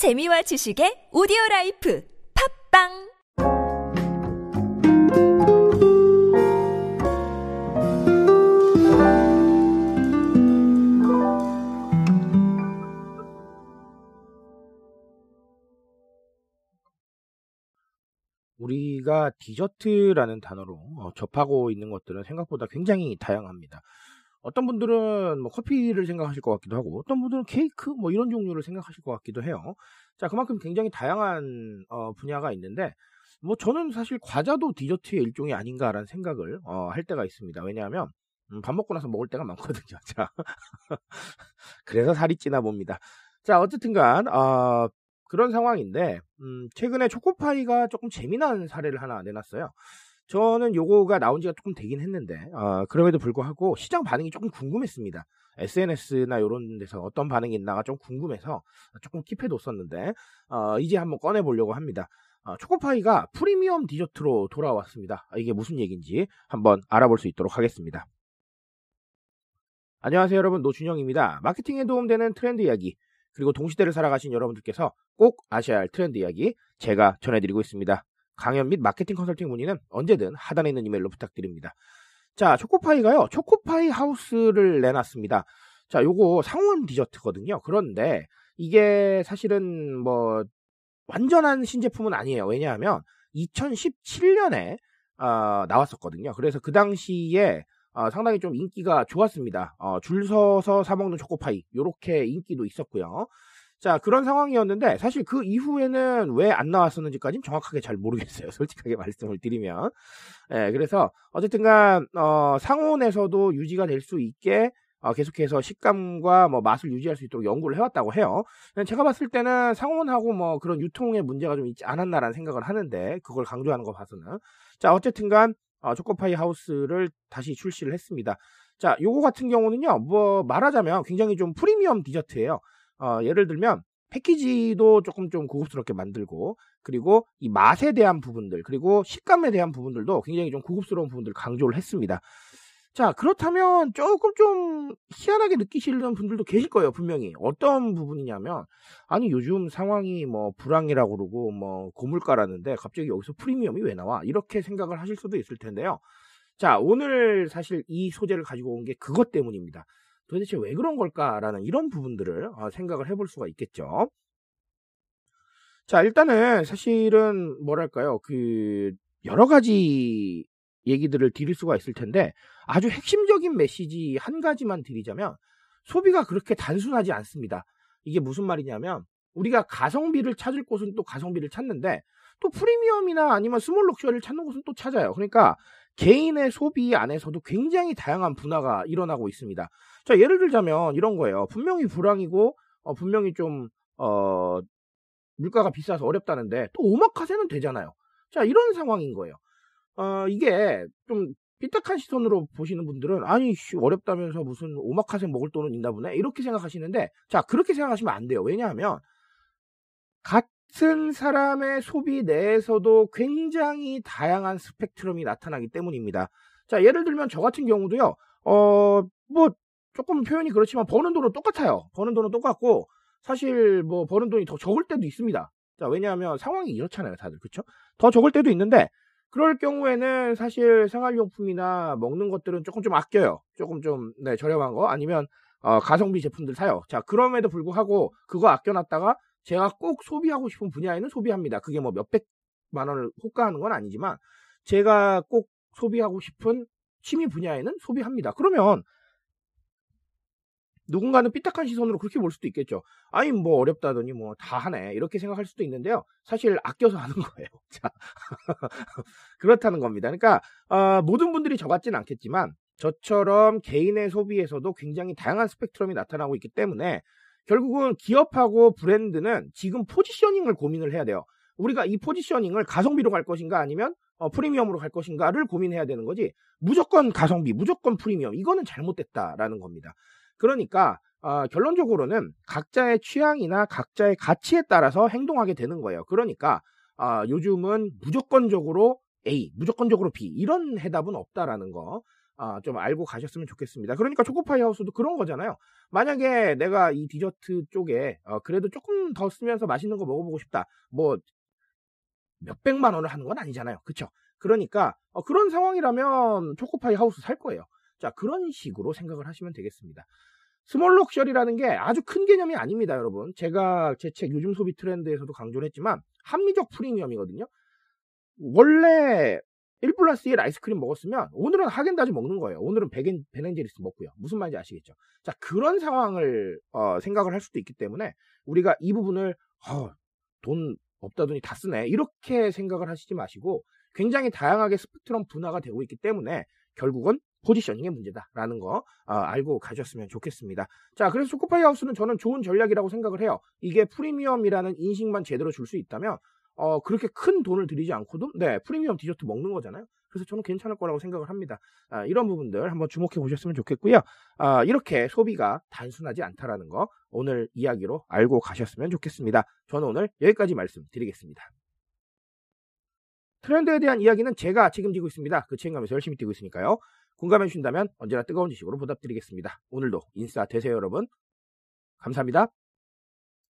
재미와 지식의 오디오 life 팟빵 우리가 디저트라는 단어로 어, 접하고 있는 것들은 생각보다 굉장히 다양합니다. 어떤 분들은 뭐 커피를 생각하실 것 같기도 하고 어떤 분들은 케이크 뭐 이런 종류를 생각하실 것 같기도 해요. 자 그만큼 굉장히 다양한 어, 분야가 있는데 뭐 저는 사실 과자도 디저트의 일종이 아닌가라는 생각을 어, 할 때가 있습니다. 왜냐하면 음, 밥 먹고 나서 먹을 때가 많거든요. 자 그래서 살이 찌나 봅니다. 자 어쨌든간 어, 그런 상황인데 음, 최근에 초코파이가 조금 재미난 사례를 하나 내놨어요. 저는 요거가 나온 지가 조금 되긴 했는데 어, 그럼에도 불구하고 시장 반응이 조금 궁금했습니다. SNS나 이런 데서 어떤 반응이 있나가 좀 궁금해서 조금 킵해뒀었는데 어, 이제 한번 꺼내보려고 합니다. 어, 초코파이가 프리미엄 디저트로 돌아왔습니다. 이게 무슨 얘기인지 한번 알아볼 수 있도록 하겠습니다. 안녕하세요 여러분 노준영입니다. 마케팅에 도움되는 트렌드 이야기 그리고 동시대를 살아가신 여러분들께서 꼭 아셔야 할 트렌드 이야기 제가 전해드리고 있습니다. 강연 및 마케팅 컨설팅 문의는 언제든 하단에 있는 이메일로 부탁드립니다. 자, 초코파이가요. 초코파이 하우스를 내놨습니다. 자, 요거 상온 디저트거든요. 그런데 이게 사실은 뭐 완전한 신제품은 아니에요. 왜냐하면 2017년에 어, 나왔었거든요. 그래서 그 당시에 어, 상당히 좀 인기가 좋았습니다. 어, 줄 서서 사 먹는 초코파이 요렇게 인기도 있었고요. 자, 그런 상황이었는데 사실 그 이후에는 왜 안 나왔었는지까지는 정확하게 잘 모르겠어요. 솔직하게 말씀을 드리면. 예, 그래서 어쨌든 간 어, 상온에서도 유지가 될 수 있게 어, 계속해서 식감과 뭐 맛을 유지할 수 있도록 연구를 해왔다고 해요. 제가 봤을 때는 상온하고 뭐 그런 유통의 문제가 좀 있지 않았나라는 생각을 하는데 그걸 강조하는 거 봐서는 자 어쨌든간 어, 초코파이 하우스를 다시 출시를 했습니다. 자 요거 같은 경우는요 뭐 말하자면 굉장히 좀 프리미엄 디저트예요. 어, 예를 들면 패키지도 조금 좀 고급스럽게 만들고 그리고 이 맛에 대한 부분들 그리고 식감에 대한 부분들도 굉장히 좀 고급스러운 부분들을 강조를 했습니다. 자 그렇다면 조금 좀 희한하게 느끼시는 분들도 계실 거예요 분명히. 어떤 부분이냐면 아니 요즘 상황이 뭐 불황이라고 그러고 뭐 고물가라는데 갑자기 여기서 프리미엄이 왜 나와? 이렇게 생각을 하실 수도 있을 텐데요. 자 오늘 사실 이 소재를 가지고 온 게 그것 때문입니다 도대체 왜 그런 걸까라는 이런 부분들을 어, 생각을 해볼 수가 있겠죠. 자, 일단은 사실은 뭐랄까요. 그 여러 가지 얘기들을 드릴 수가 있을 텐데 아주 핵심적인 메시지 한 가지만 드리자면 소비가 그렇게 단순하지 않습니다. 이게 무슨 말이냐면 우리가 가성비를 찾을 곳은 또 가성비를 찾는데 또 프리미엄이나 아니면 small luxury를 찾는 곳은 또 찾아요. 그러니까 개인의 소비 안에서도 굉장히 다양한 분화가 일어나고 있습니다. 자, 예를 들자면 이런 거예요. 분명히 불황이고, 어, 분명히 좀, 어, 물가가 비싸서 어렵다는데 또 오마카세는 되잖아요. 자, 이런 상황인 거예요. 어, 이게 좀 삐딱한 시선으로 보시는 분들은 아니 씨, 어렵다면서 무슨 오마카세 먹을 돈은 있나 보네 이렇게 생각하시는데 자 그렇게 생각하시면 안 돼요 왜냐하면 같은 사람의 소비 내에서도 굉장히 다양한 스펙트럼이 나타나기 때문입니다 자 예를 들면 저 같은 경우도요 어 뭐 조금 표현이 그렇지만 버는 돈은 똑같아요. 버는 돈은 똑같고 사실 뭐 버는 돈이 더 적을 때도 있습니다. 자, 왜냐하면 상황이 이렇잖아요, 다들. 그쵸? 더 적을 때도 있는데 그럴 경우에는 사실 생활용품이나 먹는 것들은 조금 좀 아껴요. 조금 좀 네, 저렴한 거 아니면 어, 가성비 제품들 사요. 자, 그럼에도 불구하고 그거 아껴놨다가 제가 꼭 소비하고 싶은 분야에는 소비합니다. 그게 뭐 몇백만 원을 호가하는 건 아니지만 제가 꼭 소비하고 싶은 취미 분야에는 소비합니다. 그러면 누군가는 삐딱한 시선으로 그렇게 볼 수도 있겠죠. 아니 뭐 어렵다더니 뭐 다 하네 이렇게 생각할 수도 있는데요. 사실 아껴서 하는 거예요. 자 그렇다는 겁니다. 그러니까 어, 모든 분들이 저 같지는 않겠지만 저처럼 개인의 소비에서도 굉장히 다양한 스펙트럼이 나타나고 있기 때문에 결국은 기업하고 브랜드는 지금 포지셔닝을 고민을 해야 돼요. 우리가 이 포지셔닝을 가성비로 갈 것인가 아니면 어, 프리미엄으로 갈 것인가를 고민해야 되는 거지 무조건 가성비, 무조건 프리미엄 이거는 잘못됐다라는 겁니다. 그러니까 어, 결론적으로는 각자의 취향이나 각자의 가치에 따라서 행동하게 되는 거예요. 그러니까 어, 요즘은 무조건적으로 A, 무조건적으로 B 이런 해답은 없다라는 거. 아, 좀 알고 가셨으면 좋겠습니다. 그러니까 초코파이 하우스도 그런 거잖아요. 만약에 내가 이 디저트 쪽에 어, 그래도 조금 더 쓰면서 맛있는 거 먹어보고 싶다. 뭐 몇백만 원을 하는 건 아니잖아요. 그쵸? 그러니까 어, 그런 상황이라면 초코파이 하우스 살 거예요. 자 그런 식으로 생각을 하시면 되겠습니다. small luxury라는 게 아주 큰 개념이 아닙니다, 여러분. 제가 제 책 요즘 소비 트렌드에서도 강조를 했지만 합리적 프리미엄이거든요. 원래 1 플러스 1 아이스크림 먹었으면 오늘은 하겐다즈 먹는 거예요. 오늘은 베겐, 벤앤제리스 먹고요. 무슨 말인지 아시겠죠? 자 그런 상황을 어, 생각을 할 수도 있기 때문에 우리가 이 부분을 어, 돈 없다 돈이 다 쓰네 이렇게 생각을 하시지 마시고 굉장히 다양하게 스펙트럼 분화가 되고 있기 때문에 결국은 포지셔닝의 문제다라는 거 어, 알고 가셨으면 좋겠습니다. 자, 그래서 초코파이 하우스는 저는 좋은 전략이라고 생각을 해요. 이게 프리미엄이라는 인식만 제대로 줄 수 있다면 어, 그렇게 큰 돈을 들이지 않고도 네 프리미엄 디저트 먹는 거잖아요. 그래서 저는 괜찮을 거라고 생각을 합니다. 아, 이런 부분들 한번 주목해 보셨으면 좋겠고요. 아, 이렇게 소비가 단순하지 않다라는 거 오늘 이야기로 알고 가셨으면 좋겠습니다. 저는 오늘 여기까지 말씀드리겠습니다. 트렌드에 대한 이야기는 제가 책임지고 있습니다. 그 책임감에서 열심히 뛰고 있으니까요. 공감해 주신다면 언제나 뜨거운 지식으로 보답드리겠습니다. 오늘도 인싸 되세요 여러분. 감사합니다.